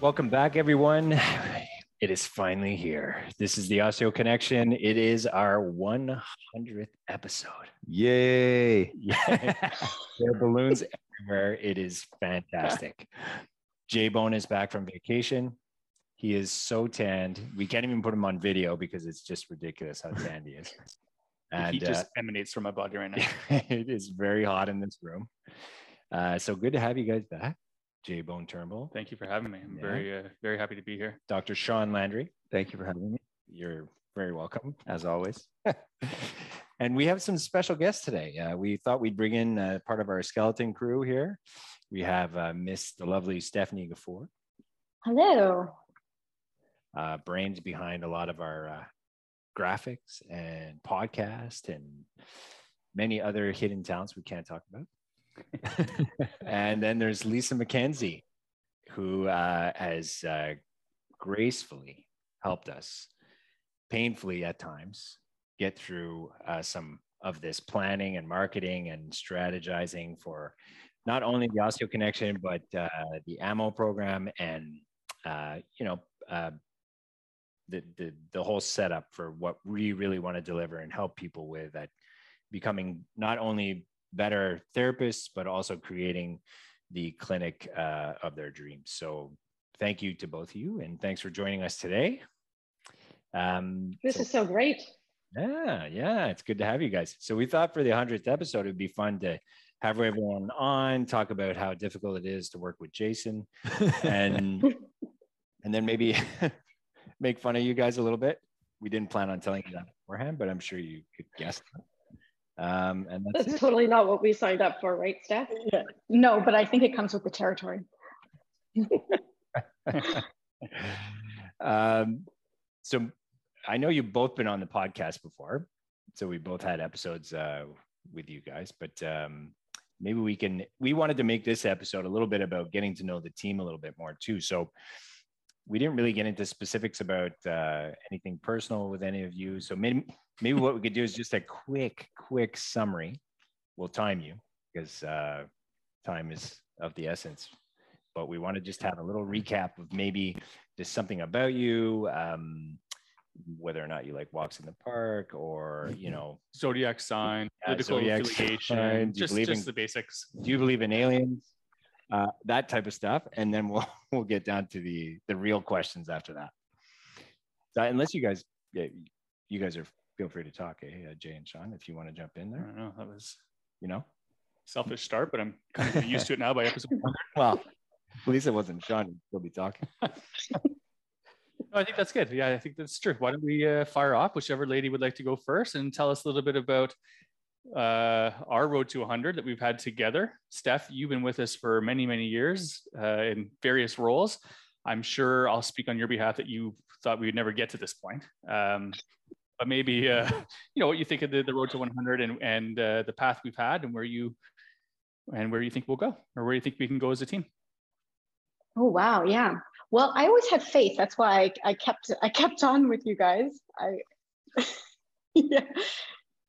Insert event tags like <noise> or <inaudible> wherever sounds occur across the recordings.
Welcome back, everyone. <sighs> It is finally here. This is the Osteo Connection. It is our 100th episode. Yay! Yeah. <laughs> there are balloons everywhere. It is fantastic. J Bone is back from vacation. He is so tanned. We can't even put him on video because it's just ridiculous how tanned he is. <laughs> And he just uh, emanates from my body right now. <laughs> it is very hot in this room. Uh, so good to have you guys back. J Bone Turnbull. Thank you for having me. I'm yeah. very, uh, very happy to be here. Dr. Sean Landry. Thank you for having me. You're very welcome, as always. <laughs> and we have some special guests today. Uh, we thought we'd bring in uh, part of our skeleton crew here. We have uh, Miss the lovely Stephanie Gafour. Hello. Uh, brains behind a lot of our uh, graphics and podcast and many other hidden talents we can't talk about. <laughs> and then there's Lisa McKenzie, who uh, has uh, gracefully helped us, painfully at times, get through uh, some of this planning and marketing and strategizing for not only the Osteo Connection, but uh, the AMO program and, uh, you know, uh, the, the, the whole setup for what we really want to deliver and help people with at becoming not only better therapists, but also creating the clinic uh, of their dreams. So thank you to both of you and thanks for joining us today. Um, this so, is so great. Yeah, yeah, it's good to have you guys. So we thought for the 100th episode, it'd be fun to have everyone on, talk about how difficult it is to work with Jason and <laughs> and then maybe <laughs> make fun of you guys a little bit. We didn't plan on telling you that beforehand, but I'm sure you could guess. Um, and that's, that's totally not what we signed up for, right, Steph? Yeah. No, but I think it comes with the territory. <laughs> um, so I know you've both been on the podcast before, so we both had episodes uh, with you guys, but um, maybe we can. We wanted to make this episode a little bit about getting to know the team a little bit more too. So we didn't really get into specifics about uh, anything personal with any of you. So maybe maybe what we could do is just a quick, quick summary. We'll time you because uh, time is of the essence. But we want to just have a little recap of maybe just something about you, um, whether or not you like walks in the park or you know zodiac sign, political zodiac <laughs> affiliation, sign. just, just in, the basics. Do you believe in aliens? Uh, that type of stuff, and then we'll <laughs> we'll get down to the the real questions after that. So unless you guys, yeah, you guys are feel free to talk, eh, Jay and Sean, if you want to jump in there. I don't know. That was, you know, selfish start, but I'm kind of used to it now by episode one. <laughs> well, at least it wasn't Sean. He'd still be talking. <laughs> no, I think that's good. Yeah, I think that's true. Why don't we uh, fire off? Whichever lady would like to go first and tell us a little bit about uh, our road to 100 that we've had together. Steph, you've been with us for many, many years uh, in various roles. I'm sure I'll speak on your behalf that you thought we would never get to this point. Um, but maybe uh, <laughs> you know what you think of the, the road to 100 and and uh, the path we've had and where you and where you think we'll go or where you think we can go as a team oh wow yeah well i always had faith that's why i, I kept i kept on with you guys i <laughs> yeah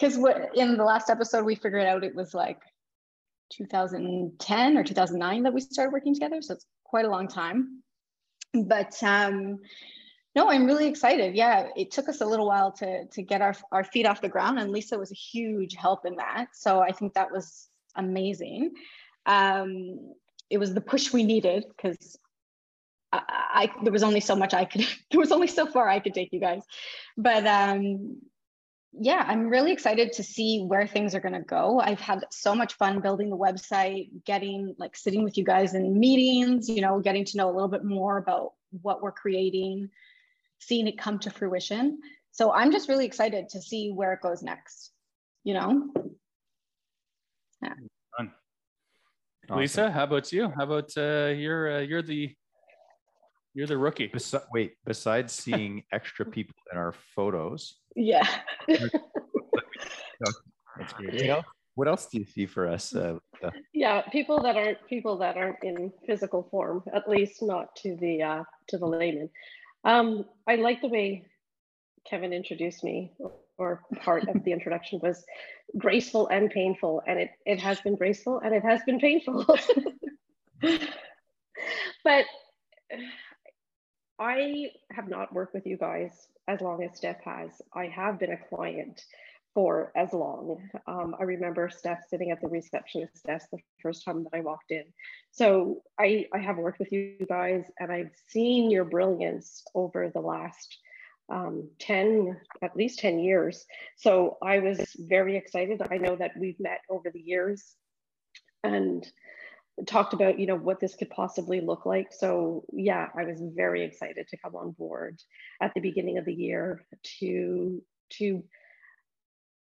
because in the last episode we figured out it was like 2010 or 2009 that we started working together so it's quite a long time but um no, I'm really excited. Yeah, it took us a little while to to get our our feet off the ground, and Lisa was a huge help in that. So I think that was amazing. Um, it was the push we needed because I, I, there was only so much I could <laughs> there was only so far I could take you guys, but um, yeah, I'm really excited to see where things are going to go. I've had so much fun building the website, getting like sitting with you guys in meetings, you know, getting to know a little bit more about what we're creating seeing it come to fruition. So I'm just really excited to see where it goes next, you know? Yeah. Awesome. Lisa, how about you? How about uh, you're uh, you're the You're the rookie. Besi- wait, besides seeing <laughs> extra people in our photos, Yeah. That's great. what else, what else do you see for us? Uh, uh, Yeah, people that aren't people that aren't in physical form, at least not to the uh, to the layman. Um, I like the way Kevin introduced me, or part of the <laughs> introduction was graceful and painful, and it it has been graceful and it has been painful. <laughs> but I have not worked with you guys as long as Steph has. I have been a client for as long. Um, I remember Steph sitting at the receptionist desk the first time that I walked in. So I, I have worked with you guys and I've seen your brilliance over the last um, 10, at least 10 years. So I was very excited. I know that we've met over the years and talked about, you know, what this could possibly look like. So yeah, I was very excited to come on board at the beginning of the year to, to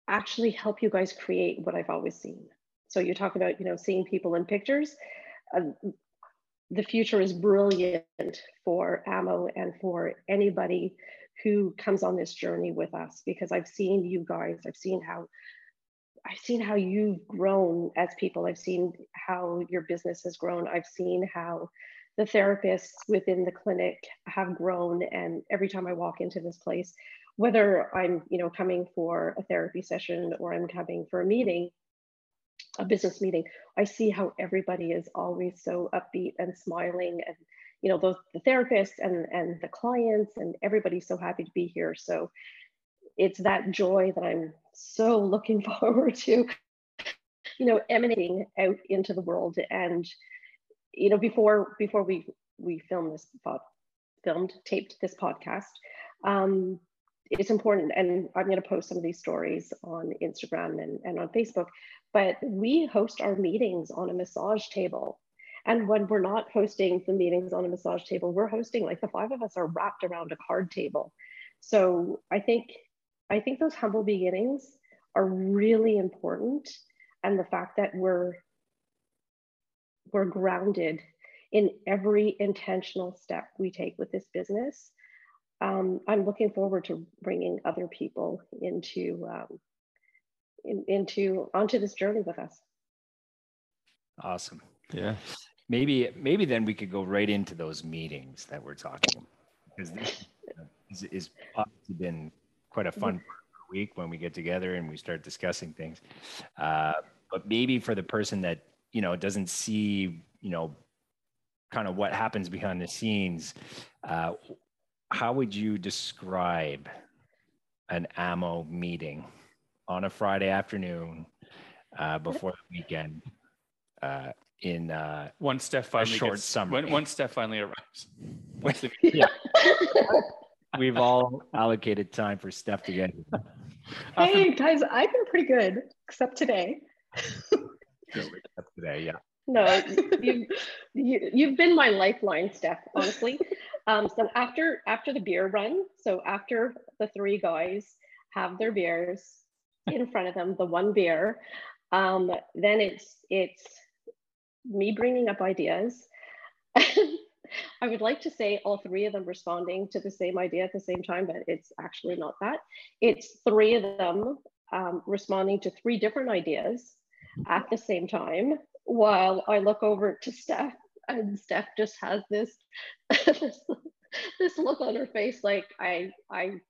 actually help you guys create what I've always seen. So you talk about, you know, seeing people in pictures. Uh, the future is brilliant for AMO and for anybody who comes on this journey with us because I've seen you guys, I've seen how I've seen how you've grown as people. I've seen how your business has grown. I've seen how the therapists within the clinic have grown. And every time I walk into this place, whether I'm, you know, coming for a therapy session or I'm coming for a meeting, a business meeting, I see how everybody is always so upbeat and smiling and you know those the therapists and and the clients and everybody's so happy to be here. So it's that joy that I'm so looking <laughs> forward to, you know, emanating out into the world. And you know, before before we we filmed this pod, filmed taped this podcast, um, it's important and i'm going to post some of these stories on instagram and, and on facebook but we host our meetings on a massage table and when we're not hosting the meetings on a massage table we're hosting like the five of us are wrapped around a card table so i think i think those humble beginnings are really important and the fact that we're we're grounded in every intentional step we take with this business um, I'm looking forward to bringing other people into um, in, into onto this journey with us. Awesome. yeah. Maybe maybe then we could go right into those meetings that we're talking about because this is, is obviously been quite a fun week when we get together and we start discussing things. Uh, but maybe for the person that you know doesn't see you know kind of what happens behind the scenes, uh, how would you describe an AMO meeting on a Friday afternoon uh, before the weekend uh, in uh, Once Steph finally short gets, summary. When, once Steph finally arrives. <laughs> Yeah. <laughs> We've all allocated time for Steph to get. Hey guys, I've been pretty good, except today. <laughs> except today. Yeah. No, you, you you've been my lifeline, Steph. Honestly, um, so after after the beer run, so after the three guys have their beers in front of them, the one beer, um, then it's it's me bringing up ideas. <laughs> I would like to say all three of them responding to the same idea at the same time, but it's actually not that. It's three of them um, responding to three different ideas at the same time while I look over to Steph and Steph just has this <laughs> this, look on her face like I I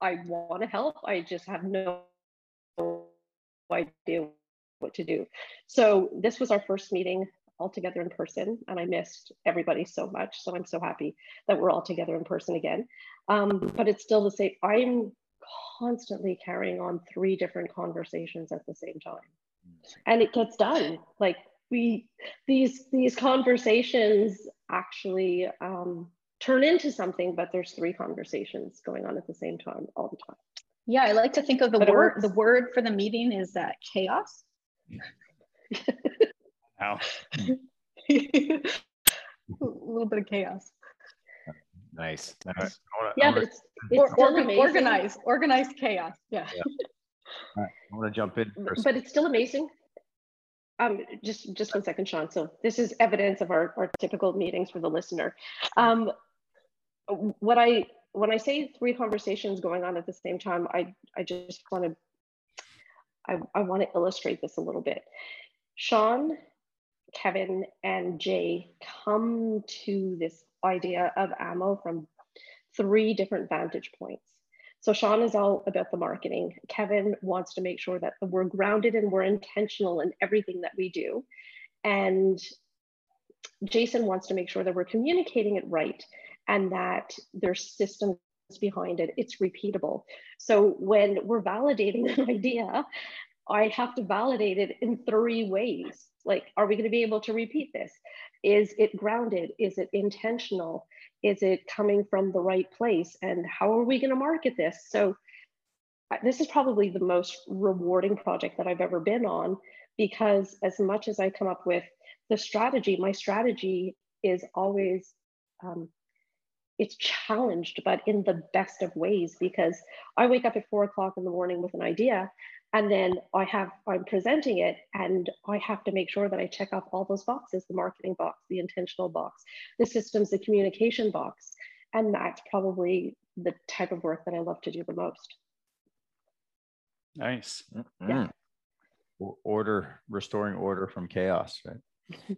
I want to help. I just have no idea what to do. So this was our first meeting all together in person and I missed everybody so much. So I'm so happy that we're all together in person again. Um, but it's still the same. I'm constantly carrying on three different conversations at the same time. And it gets done. Like we these these conversations actually um, turn into something, but there's three conversations going on at the same time all the time. Yeah, I like to think of the But word. The word for the meeting is uh, chaos. <laughs> Now, a <laughs> little bit of chaos. Nice. Nice. Wanna- Yeah, wanna- but it's, it's Or, still amazing. organized, organized chaos. Yeah. I want to jump in first. but it's still amazing. Um, just just one second, Sean. So this is evidence of our, our typical meetings for the listener. Um, what I when I say three conversations going on at the same time, I I just want to I, I want to illustrate this a little bit. Sean, Kevin, and Jay come to this idea of AMO from three different vantage points. So Sean is all about the marketing. Kevin wants to make sure that we're grounded and we're intentional in everything that we do. And Jason wants to make sure that we're communicating it right and that there's systems behind it. It's repeatable. So when we're validating <laughs> an idea, I have to validate it in three ways. Like, are we going to be able to repeat this? Is it grounded? Is it intentional? Is it coming from the right place? And how are we going to market this? So, this is probably the most rewarding project that I've ever been on because, as much as I come up with the strategy, my strategy is always um, it's challenged, but in the best of ways because I wake up at four o'clock in the morning with an idea and then I have I'm presenting it and I have to make sure that I check off all those boxes, the marketing box, the intentional box, the systems, the communication box. And that's probably the type of work that I love to do the most. Nice. Mm-hmm. Yeah. Order, restoring order from chaos, right?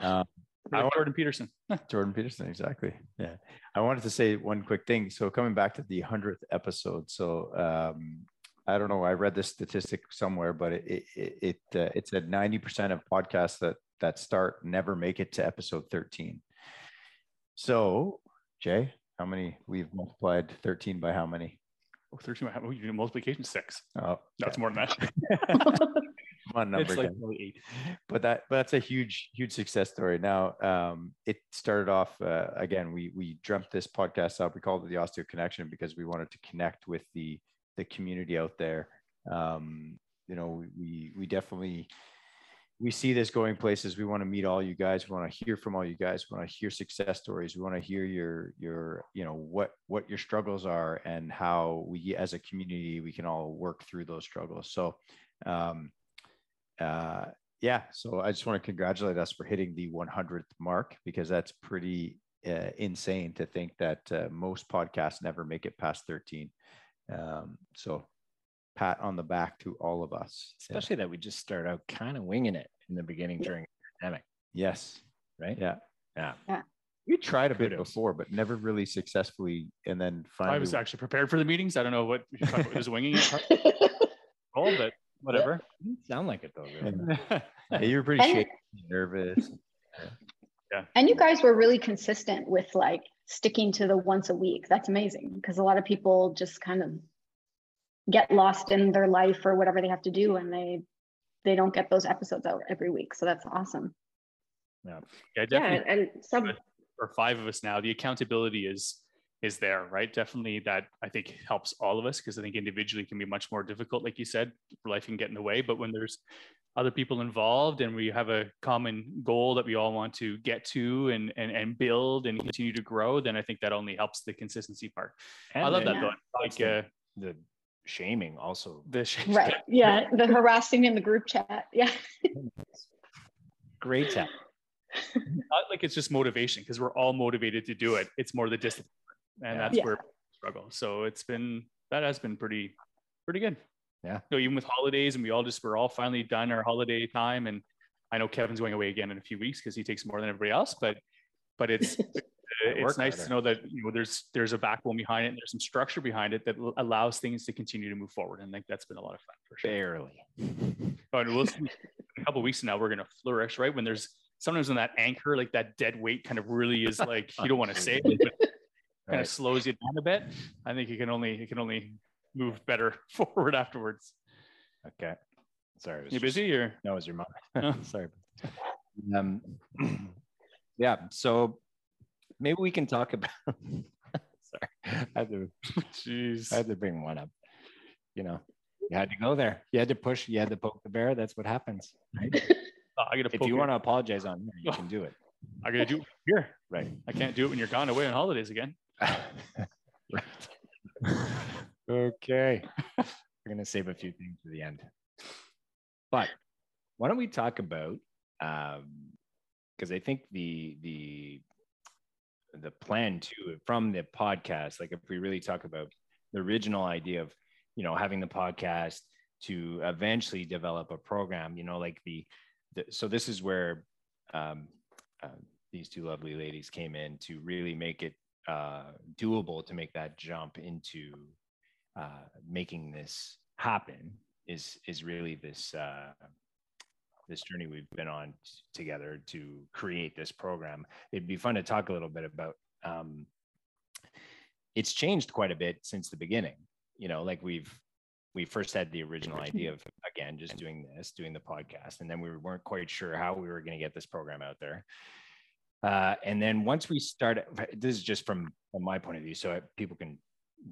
<laughs> um, I Jordan Peterson. <laughs> Jordan Peterson, exactly. Yeah. I wanted to say one quick thing. So coming back to the hundredth episode, so um, I don't know. I read this statistic somewhere, but it it it, uh, it said ninety percent of podcasts that that start never make it to episode thirteen. So, Jay, how many we've multiplied thirteen by how many? Oh, 13 by you do multiplication six. Oh, that's more than that. <laughs> One number, it's like eight. But that but that's a huge huge success story. Now, um, it started off uh, again. We we dreamt this podcast up. We called it the Osteo Connection because we wanted to connect with the the community out there. Um, you know, we we definitely we see this going places. We want to meet all you guys. We want to hear from all you guys. We want to hear success stories. We want to hear your your you know what what your struggles are and how we as a community we can all work through those struggles. So, um, uh, yeah. So I just want to congratulate us for hitting the 100th mark because that's pretty uh, insane to think that uh, most podcasts never make it past 13. Um, so pat on the back to all of us. Especially yeah. that we just start out kind of winging it in the beginning during the pandemic. Yes. Right. Yeah. Yeah. Yeah. We tried a bit before, but never really successfully. And then finally, I was actually prepared for the meetings. I don't know what you're talking about. Was winging it? <laughs> oh, but whatever. Yeah. sound like it though. Really. <laughs> yeah, you were pretty shaky, nervous. <laughs> Yeah. And you guys were really consistent with like sticking to the once a week. That's amazing because a lot of people just kind of get lost in their life or whatever they have to do and they they don't get those episodes out every week. So that's awesome. Yeah. Yeah, definitely. Yeah, and some for five of us now, the accountability is is there, right? Definitely that I think helps all of us because I think individually can be much more difficult, like you said, life can get in the way. But when there's other people involved and we have a common goal that we all want to get to and and, and build and continue to grow then i think that only helps the consistency part. And i love that though. Like the, uh, the shaming also. The sh- right. yeah. The harassing in the group chat. Yeah. <laughs> Great chat not like it's just motivation because we're all motivated to do it. It's more the discipline and yeah. that's yeah. where struggle. So it's been that has been pretty pretty good yeah. You know, even with holidays and we all just we're all finally done our holiday time. And I know Kevin's going away again in a few weeks because he takes more than everybody else, but but it's <laughs> uh, it's nice harder. to know that you know there's there's a backbone behind it and there's some structure behind it that allows things to continue to move forward. And I think that's been a lot of fun for sure. Barely. <laughs> And we'll see, a couple weeks from now we're gonna flourish, right? When there's sometimes when that anchor, like that dead weight kind of really is like you don't want to <laughs> say it, but kind of slows you down a bit. I think you can only you can only move better <laughs> forward afterwards. Okay. Sorry. You busy or no? It was your mom. <laughs> Oh. Sorry. Um, <clears throat> yeah. So maybe we can talk about. <laughs> sorry, I had to. Jeez, I had to bring one up. You know, you had to go there. You had to push. You had to poke the bear. That's what happens. Right? I gotta. If you want to apologize on here, you can do it. <sighs> I gotta do it here. Right. I can't do it when you're gone away on holidays again. right. Okay. We're going to save a few things for the end. But why don't we talk about, um because I think the, the, the plan too from the podcast. Like if we really talk about the original idea of, you know, having the podcast to eventually develop a program, you know, like the, the so this is where um, uh, these two lovely ladies came in to really make it uh, doable to make that jump into uh, making this happen is is really this uh, this journey we've been on t- together to create this program. It'd be fun to talk a little bit about. Um, it's changed quite a bit since the beginning. You know, like we've we first had the original idea of again just doing this, doing the podcast, and then we weren't quite sure how we were going to get this program out there. Uh, and then once we started, this is just from, from my point of view, so people can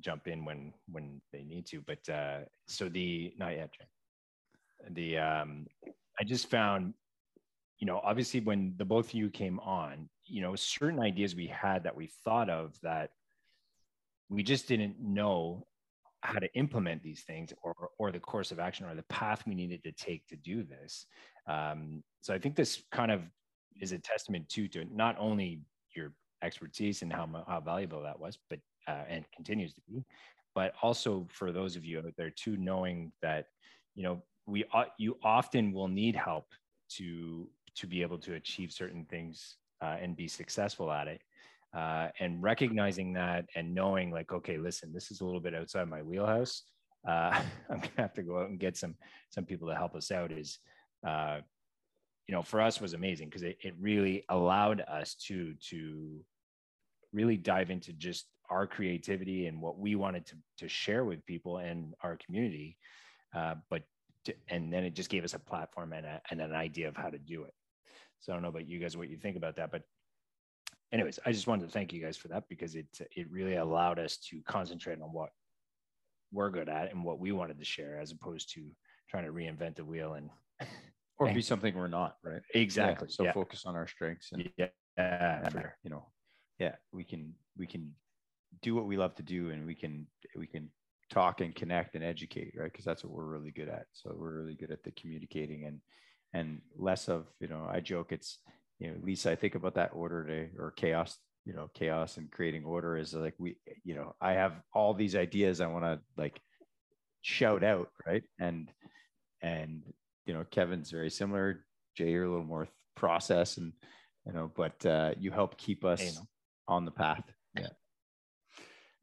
jump in when when they need to. But uh, so the not yet, the um, I just found, you know, obviously when the both of you came on, you know, certain ideas we had that we thought of that we just didn't know how to implement these things or, or the course of action or the path we needed to take to do this. Um, so I think this kind of is a testament to, to not only your expertise and how, how valuable that was, but, uh, and continues to be, but also for those of you out there too, knowing that, you know, we you often will need help to to be able to achieve certain things uh, and be successful at it. Uh, and recognizing that and knowing like okay listen this is a little bit outside my wheelhouse. Uh, <laughs> i'm gonna have to go out and get some some people to help us out is uh, you know for us was amazing because it, it really allowed us to to really dive into just our creativity and what we wanted to, to share with people and our community uh, but to, and then it just gave us a platform and, a, and an idea of how to do it. So I don't know about you guys, what you think about that, but anyways, I just wanted to thank you guys for that because it, it really allowed us to concentrate on what we're good at and what we wanted to share as opposed to trying to reinvent the wheel and <laughs> or be something we're not right exactly yeah, so yeah. focus on our strengths and yeah, you know yeah we can we can do what we love to do and we can we can talk and connect and educate, right? Because that's what we're really good at. So we're really good at the communicating and and less of, you know, I joke it's, you know, Lisa, I think about that order to or chaos, you know, chaos and creating order is like we, you know, I have all these ideas I want to like shout out, right? And and you know, Kevin's very similar. Jay, you're a little more process and you know, but uh, you help keep us on the path. Yeah.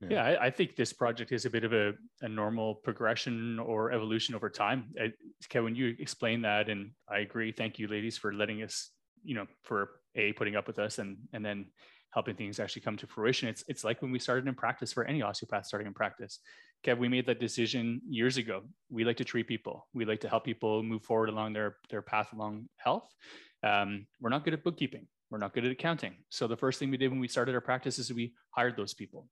Yeah, I, I, think this project is a bit of a, a normal progression or evolution over time. I, Kevin, you explained that, and I agree. Thank you, ladies, for letting us, you know, for a putting up with us, and and then helping things actually come to fruition. It's it's like when we started in practice for any osteopath starting in practice. Kev, we made that decision years ago. We like to treat people. We like to help people move forward along their their path along health. Um, we're not good at bookkeeping. We're not good at accounting. So the first thing we did when we started our practice is we hired those people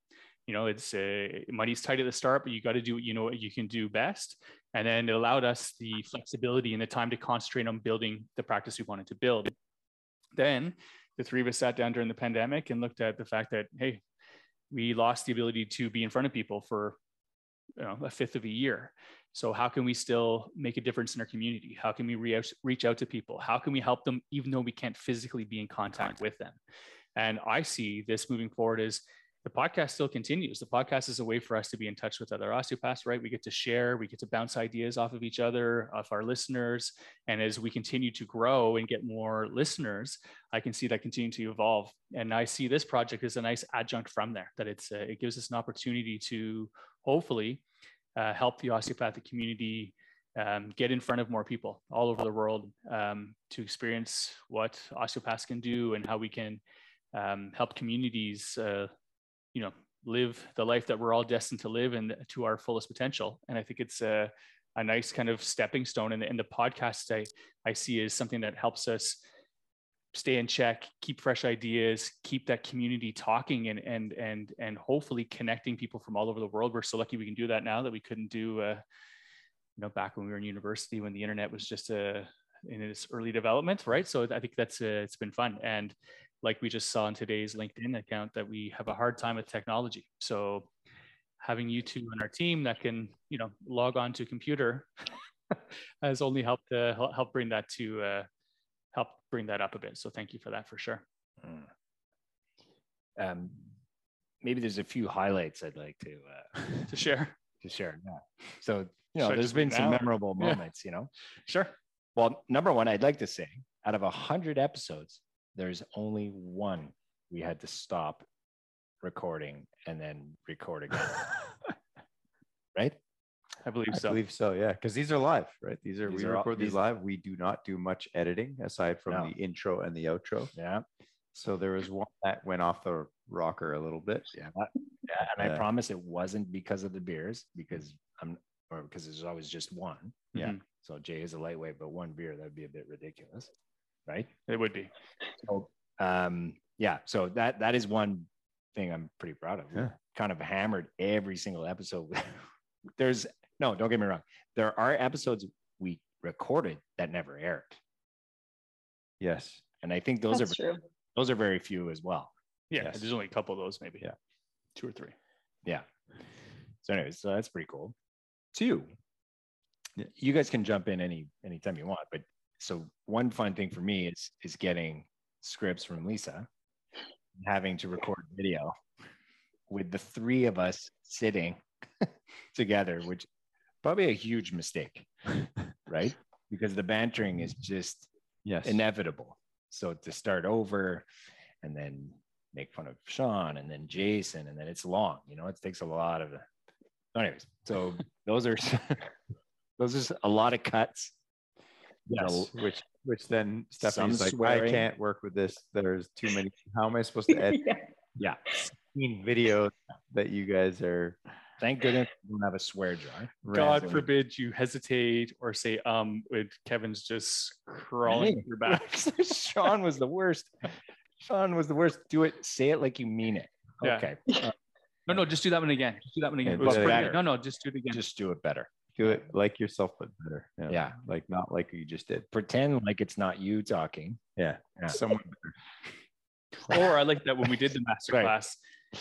you know it's uh, money's tight at the start but you got to do what you know what you can do best. And then it allowed us the flexibility and the time to concentrate on building the practice we wanted to build. Then the three of us sat down during the pandemic and looked at the fact that hey we lost the ability to be in front of people for you know, a fifth of a year. So how can we still make a difference in our community? How can we re- reach out to people? How can we help them even though we can't physically be in contact with them? And i see this moving forward as the podcast still continues. The podcast is a way for us to be in touch with other osteopaths, right? We get to share, we get to bounce ideas off of each other, off our listeners. And as we continue to grow and get more listeners, I can see that continue to evolve. And I see this project as a nice adjunct from there, that it's uh, it gives us an opportunity to hopefully uh, help the osteopathic community um, get in front of more people all over the world um, to experience what osteopaths can do and how we can um, help communities uh, you know live the life that we're all destined to live and to our fullest potential. And i think it's a, a nice kind of stepping stone. And the, the podcast I, I see is something that helps us stay in check keep fresh ideas keep that community talking and and and and hopefully connecting people from all over the world. We're so lucky we can do that now that we couldn't do uh, you know back when we were in university when the internet was just a uh, in its early development right? So i think that's uh, it's been fun. And like we just saw in today's LinkedIn account, that we have a hard time with technology. So having you two on our team that can, you know, log on to a computer <laughs> has only helped uh, help bring that to uh, help bring that up a bit. So thank you for that for sure. Mm. um, maybe there's a few highlights I'd like to uh, <laughs> to share. to share. Yeah. So you know, Should there's been some now? memorable Yeah. moments. You know, Sure. well, number one, I'd like to say, out of a hundred episodes, there's only one we had to stop recording and then record again. <laughs> right? I believe I so. believe so. Yeah, because these are live, right? These are These we are all- record these these- live. We do not do much editing aside from No. the intro and the outro. Yeah. So there was one that went off the rocker a little bit. Yeah. that- yeah. And I promise it wasn't because of the beers, because I'm or because there's always just one. Yeah. Mhm. So Jay is a lightweight, but one beer, that'd be a bit ridiculous. Right. It would be. So um yeah, so that that is one thing I'm pretty proud of. We Yeah. Kind of hammered every single episode. <laughs> There's no, don't get me wrong. There are episodes we recorded that never aired. Yes. And I think those That's are true. those are very few as well. Yeah. Yes. There's only a couple of those, maybe. Yeah. Two or three. Yeah. So anyways, so that's pretty cool. Two. Yeah. You guys can jump in any anytime you want, but so one fun thing for me is is getting scripts from Lisa, having to record video with the three of us sitting <laughs> together, which probably a huge mistake, <laughs> right? Because the bantering is just Yes. inevitable. So to start over and then make fun of Sean and then Jason and then it's long, you know, it takes a lot of anyways. So <laughs> those are those are a lot of cuts. Yes. Which which then Stephanie's Some like, swearing. I can't work with this. There's too many. <laughs> How am I supposed to edit Yeah. Yeah. 16 videos that you guys are Thank goodness we don't have a swear jar. God ranting? forbid you hesitate or say um with Kevin's just crawling Hey. your back. <laughs> Sean was the worst. Sean was the worst. Do it. Say it like you mean it. Yeah. Okay. No, no, just do that one again. Just do that one again. Yeah, It was do it again. No, no, just do it again. Just do it better. Do it like yourself, but better. Yeah. Like not like you just did. Pretend like it's not you talking. Yeah. Yeah. Someone. or I like that when we did the <laughs> master Right. class,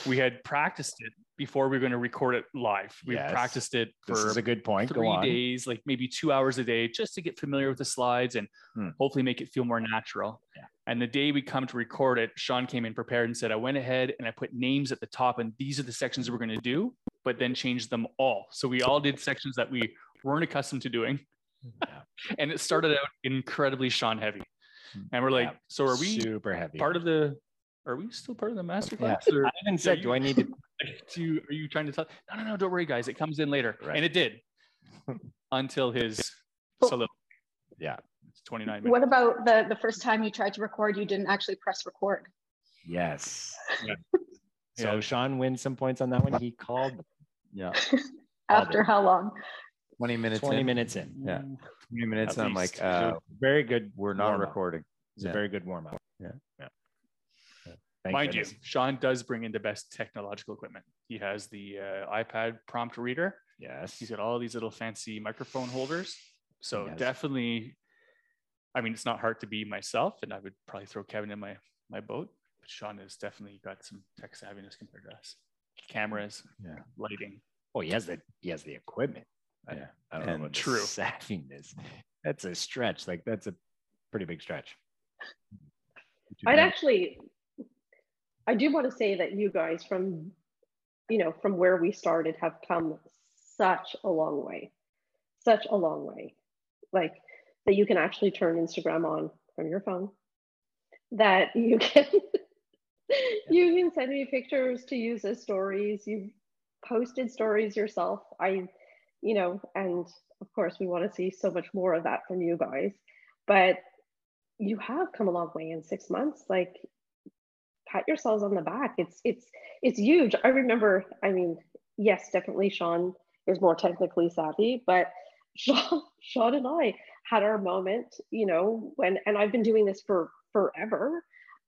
we had practiced it before we were going to record it live. We Yes. practiced it This for is a good point. Go three on. days, like maybe two hours a day, just to get familiar with the slides and Hmm. hopefully make it feel more natural. Yeah. And the day we come to record it, Sean came in prepared and said, I went ahead and I put names at the top, and these are the sections we're going to do, but then changed them all. So we all did sections that we weren't accustomed to doing. Yeah. <laughs> and it started out incredibly Sean heavy. Mm-hmm. And we're like, Yeah. so are we super heavy? part of the are we still part of the master Yeah. Or I even said, you- do I need to? <laughs> do are you trying to tell? No, no, no, don't worry, guys. It comes in later. Right. And it did <laughs> until his Oh. soliloquy. Yeah. It's 29 minutes. What about the the first time you tried to record, you didn't actually press record? Yes. Yeah. So Yeah. Sean wins some points on that one. He called Yeah. <laughs> After how long? 20 minutes 20 in. minutes in. Yeah. 20 minutes. At I'm like, uh, Very good. we're not recording. It's Yeah. a very good warm up. Yeah. Yeah. Thank Mind goodness. you, Sean does bring in the best technological equipment. He has the uh, iPad prompt reader. Yes. He's got all these little fancy microphone holders. So Yes. definitely, I mean, it's not hard to be myself, and I would probably throw Kevin in my my boat. But Sean has definitely got some tech savviness compared to us. Cameras, Yeah. lighting. Oh, he has the he has the equipment. Yeah. I don't know And about the true. savviness. That's a stretch. Like that's a pretty big stretch. I'd actually, I do want to say that you guys from, you know, from where we started have come such a long way, such a long way. Like that you can actually turn Instagram on from your phone, that you can, <laughs> you can send me pictures to use as stories. You've posted stories yourself. I, you know, and of course we want to see so much more of that from you guys, but you have come a long way in six months. Like pat yourselves on the back. It's it's it's huge. I remember, I mean, yes, definitely Sean is more technically savvy, but <laughs> Sean, Sean and I had our moment, you know, when and I've been doing this for forever.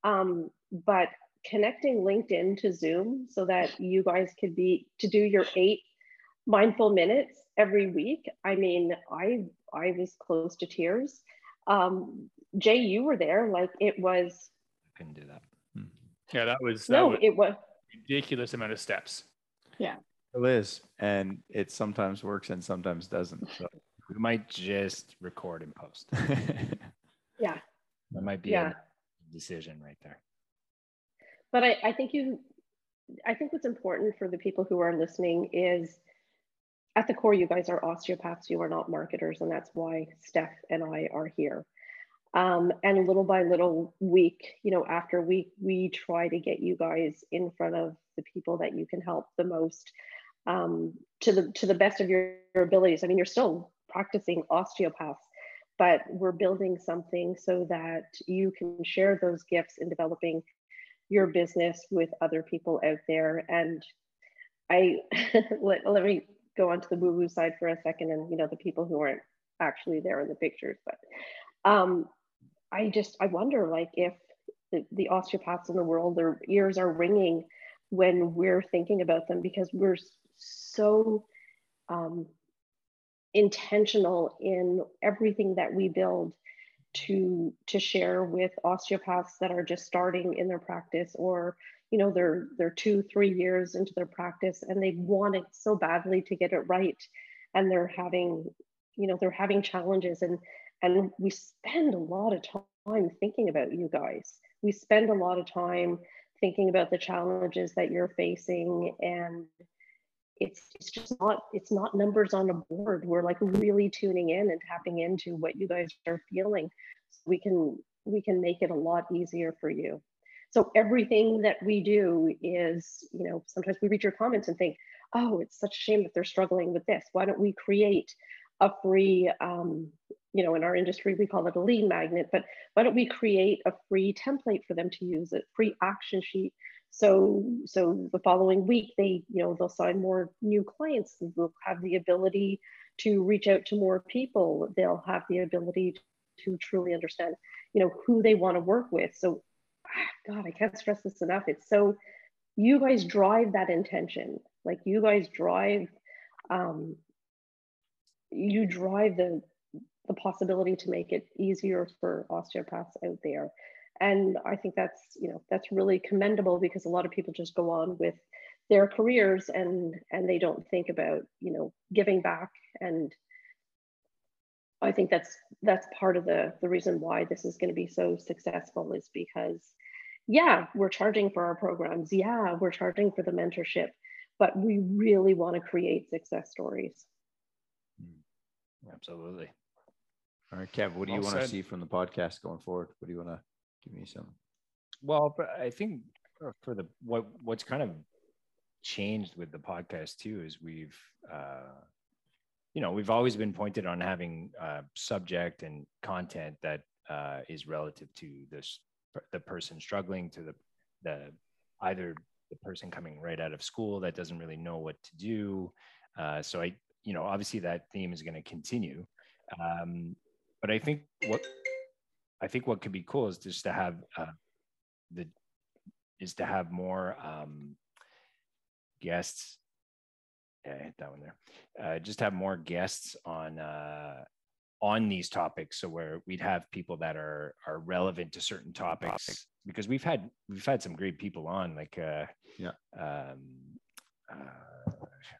Um, but connecting LinkedIn to Zoom so that you guys could be to do your eight mindful minutes every week. I mean, I I was close to tears. Um, Jay, you were there. Like it was I Couldn't do that. Yeah, that was that no, was it was ridiculous amount of steps. Yeah. It is. And it sometimes works and sometimes doesn't. So. We might just record and post. <laughs> yeah. That might be Yeah. a decision right there. but I, I think you, I think what's important for the people who are listening is at the core, you guys are osteopaths, you are not marketers, and that's why Steph and I are here. Um, and little by little, week, you know, after week, we try to get you guys in front of the people that you can help the most um, to the to the best of your, your abilities. I mean, you're still practicing osteopaths, but we're building something so that you can share those gifts in developing your business with other people out there. And I <laughs> let, let me go on to the woo-woo side for a second and you know the people who aren't actually there in the pictures but um i just i wonder like if the, the osteopaths in the world their ears are ringing when we're thinking about them because we're so um, intentional in everything that we build to to share with osteopaths that are just starting in their practice or you know they're they're two three years into their practice and they want it so badly to get it right. And they're having you know they're having challenges and and we spend a lot of time thinking about you guys. We spend a lot of time thinking about the challenges that you're facing and it's it's just not it's not numbers on a board we're like really tuning in and tapping into what you guys are feeling so we can we can make it a lot easier for you so everything that we do is, you know, sometimes we read your comments and think, oh, it's such a shame that they're struggling with this. Why don't we create a free, um, you know, in our industry, we call it a lead magnet, but why don't we create a free template for them to use, a free action sheet. So, so the following week, they, you know, they'll sign more new clients. They'll have the ability to reach out to more people. They'll have the ability to truly understand, you know, who they want to work with. So God, I can't stress this enough. It's so you guys drive that intention. Like you guys drive, um, you drive the the possibility to make it easier for osteopaths out there. And I think that's, you know, that's really commendable because a lot of people just go on with their careers and and they don't think about, you know, giving back and I think that's that's part of the the reason why this is going to be so successful is because yeah, we're charging for our programs. Yeah, we're charging for the mentorship, but we really want to create success stories. Hmm. Absolutely. All right, Kev, what do you want to see from the podcast going forward? What do you want to give me some? Well, I think for the what what's kind of changed with the podcast too is we've uh, you know we've always been pointed on having uh, subject and content that uh, is relative to this the person struggling to the the either the person coming right out of school that doesn't really know what to do. Uh, so I, you know, obviously that theme is going to continue. Um, but I think what I think what could be cool is just to have uh, the is to have more um, guests. Yeah, I hit that one there. Uh, just have more guests on uh, on these topics. So where we'd have people that are are relevant to certain topics. Because we've had we've had some great people on like uh yeah. um uh,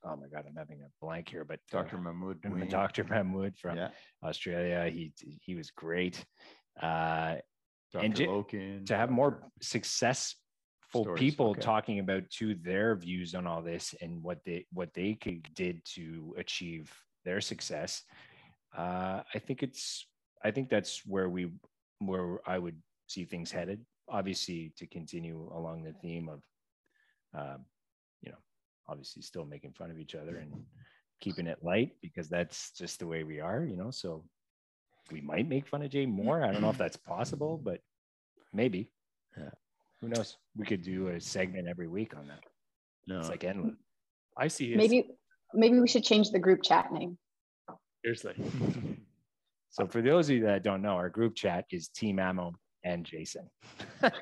oh my god i'm having a blank here but dr uh, mahmood <laughs> dr mahmood from yeah. australia. He he was great uh Dr. and Loken, to have more successful Stories. people okay. talking about to their views on all this and what they what they could, did to achieve their success uh, I think it's I think that's where we where I would see things headed. Obviously, to continue along the theme of, um, you know, obviously still making fun of each other and keeping it light because that's just the way we are, you know. So we might make fun of Jay more. I don't know if that's possible, but maybe. Yeah. Who knows? We could do a segment every week on that. No, it's like endless. I see. Maybe maybe we should change the group chat name. Seriously. <laughs> so for those of you that don't know, our group chat is Team AMO and Jason. <laughs> that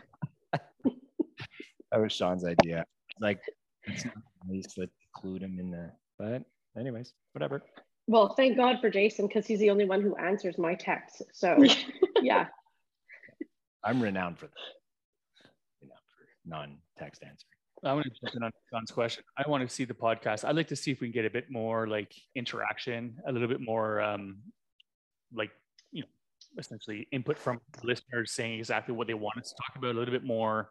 was Sean's idea. Like, it's nice to include him in the, but anyways, whatever. Well, thank God for Jason because he's the only one who answers my texts. So, <laughs> yeah. I'm renowned for that. Renowned for non-text answering. I want to jump in on Sean's question. I want to see the podcast. I'd like to see if we can get a bit more like interaction, a little bit more um, like you know, essentially input from listeners saying exactly what they want us to talk about, a little bit more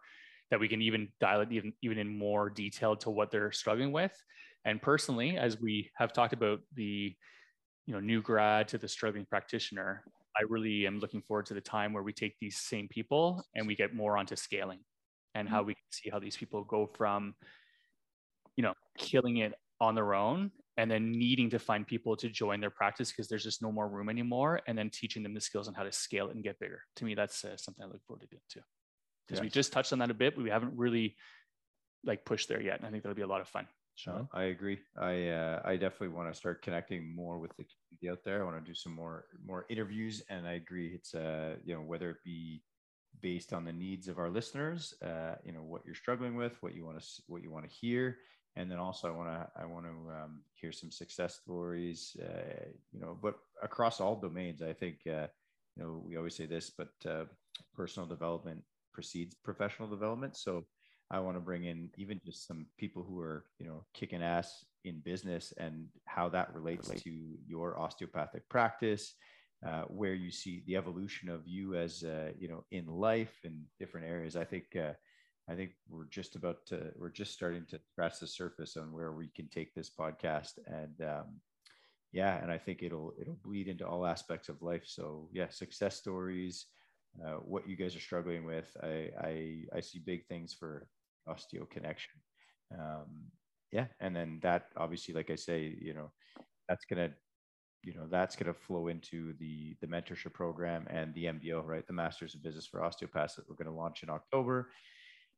that we can even dial it even even in more detail to what they're struggling with. And personally, as we have talked about the you know new grad to the struggling practitioner, I really am looking forward to the time where we take these same people and we get more onto scaling and how mm-hmm. we can see how these people go from you know killing it on their own and then needing to find people to join their practice because there's just no more room anymore and then teaching them the skills on how to scale it and get bigger. To me that's uh, something i look forward to doing too. Because we just touched on that a bit but we haven't really like pushed there yet and i think that'll be a lot of fun Sean? I agree. I uh, I definitely want to start connecting more with the community out there. I want to do some more more interviews, and I agree. It's uh you know whether it be based on the needs of our listeners, uh, you know what you're struggling with, what you want to what you want to hear, and then also I want to I want to um, hear some success stories. Uh, you know, but across all domains, I think uh, you know we always say this, but uh, personal development precedes professional development. So I want to bring in even just some people who are, you know, kicking ass in business and how that relates to your osteopathic practice, uh, where you see the evolution of you as, uh, you know, in life and different areas. I think, uh, I think we're just about to, we're just starting to scratch the surface on where we can take this podcast and, um, yeah, and I think it'll it'll bleed into all aspects of life. So yeah, success stories, uh, what you guys are struggling with. I, I I see big things for osteo connection. Um, yeah, and then that obviously, like I say, you know, that's gonna, you know, that's gonna flow into the the mentorship program and the MBO, right? The Masters of Business for Osteopaths that we're gonna launch in October.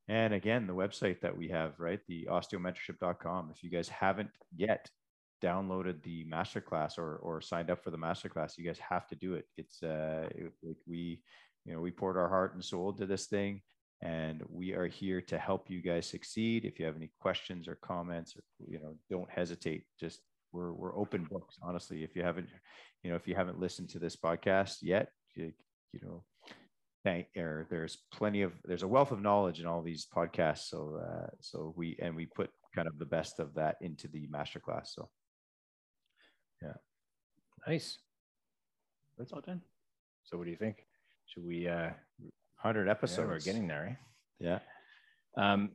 And again, the website that we have, right, the osteomentorship.com. If you guys haven't yet downloaded the masterclass or or signed up for the masterclass, you guys have to do it. It's uh, it, like we, you know, we poured our heart and soul to this thing and we are here to help you guys succeed. If you have any questions or comments or you know don't hesitate. Just we're, we're open books honestly. If you haven't you know if you haven't listened to this podcast yet you, you know thank or there's plenty of there's a wealth of knowledge in all these podcasts. So uh, so we and we put kind of the best of that into the masterclass. So yeah. Nice. That's all done. So what do you think? Should we uh 100 episodes. Yeah, we're getting there, right? Yeah. Um,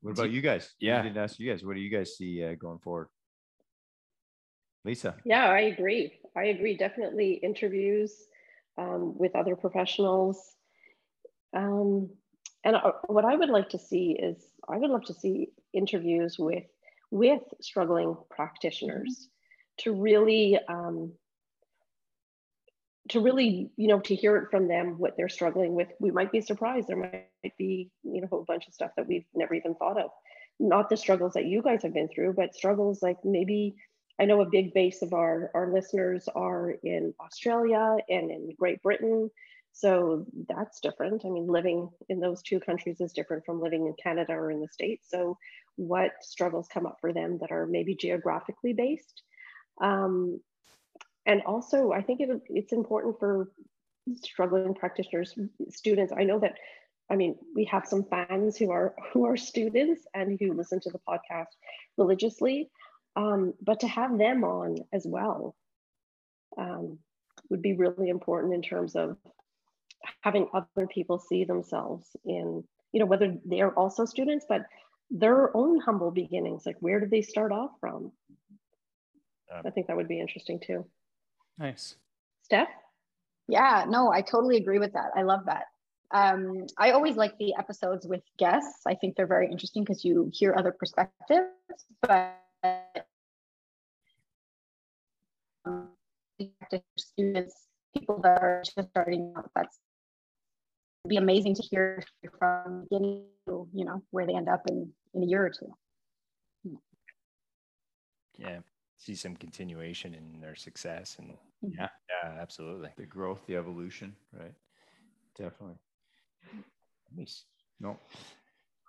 what about you guys? Yeah. I didn't ask you guys. What do you guys see uh, going forward? Lisa. Yeah, I agree. I agree. Definitely interviews um, with other professionals. Um, and uh, what I would like to see is I would love to see interviews with with struggling practitioners to really um, to really, you know, to hear it from them what they're struggling with, we might be surprised. There might be, you know, a whole bunch of stuff that we've never even thought of. Not the struggles that you guys have been through, but struggles like maybe I know a big base of our, our listeners are in Australia and in Great Britain. So that's different. I mean, living in those two countries is different from living in Canada or in the States. So, what struggles come up for them that are maybe geographically based? Um, and also i think it, it's important for struggling practitioners students. I know that i mean we have some fans who are who are students and who listen to the podcast religiously um, but to have them on as well um, would be really important in terms of having other people see themselves in you know whether they're also students but their own humble beginnings like where did they start off from? Um, i think that would be interesting too Nice. Steph? Yeah, no, I totally agree with that. I love that. Um, I always like the episodes with guests. I think they're very interesting because you hear other perspectives, but um, students, people that are just starting out, that's be amazing to hear from beginning to, you know, where they end up in, in a year or two. Yeah, see some continuation in their success and yeah. Yeah absolutely. The growth the evolution right? Definitely. Nice. No.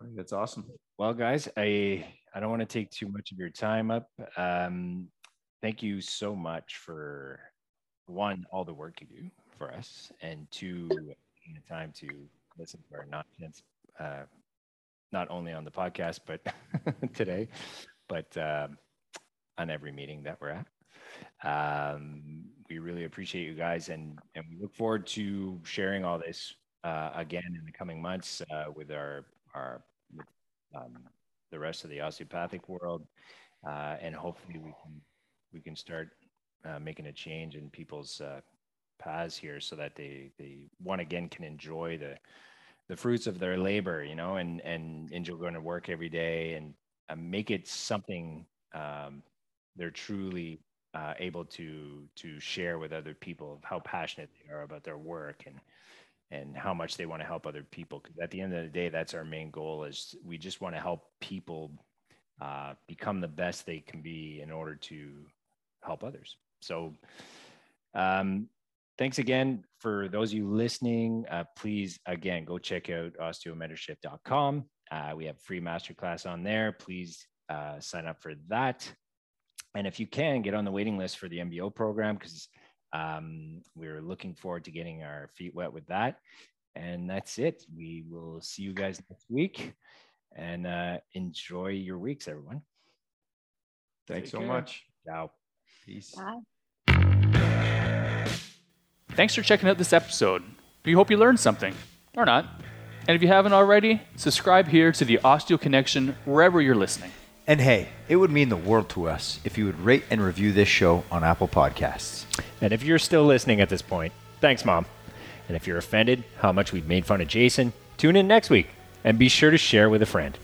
I think that's awesome. Well guys i i don't want to take too much of your time up. Um thank you so much for one all the work you do for us and two taking the time to listen to our nonsense uh not only on the podcast but <laughs> today. But um on every meeting that we're at. Um, we really appreciate you guys, and and we look forward to sharing all this uh, again in the coming months uh, with our our with, um, the rest of the osteopathic world, uh, and hopefully we can we can start uh, making a change in people's uh, paths here, so that they they one again can enjoy the the fruits of their labor, you know, and and enjoy going to work every day and uh, make it something um, they're truly uh, able to to share with other people how passionate they are about their work and and how much they want to help other people. Because at the end of the day, that's our main goal. Is we just want to help people uh, become the best they can be in order to help others. So, um, thanks again for those of you listening. Uh, please again go check out osteomentorship.com. Uh, we have free masterclass on there. Please uh, sign up for that. And if you can, get on the waiting list for the MBO program because um, we're looking forward to getting our feet wet with that. And that's it. We will see you guys next week and uh, enjoy your weeks, everyone. Thanks Take so care. much. Ciao. Peace. Bye. Thanks for checking out this episode. We hope you learned something, or not. And if you haven't already, subscribe here to the Osteo Connection wherever you're listening. And hey, it would mean the world to us if you would rate and review this show on Apple Podcasts. And if you're still listening at this point, thanks, Mom. And if you're offended how much we've made fun of Jason, tune in next week and be sure to share with a friend.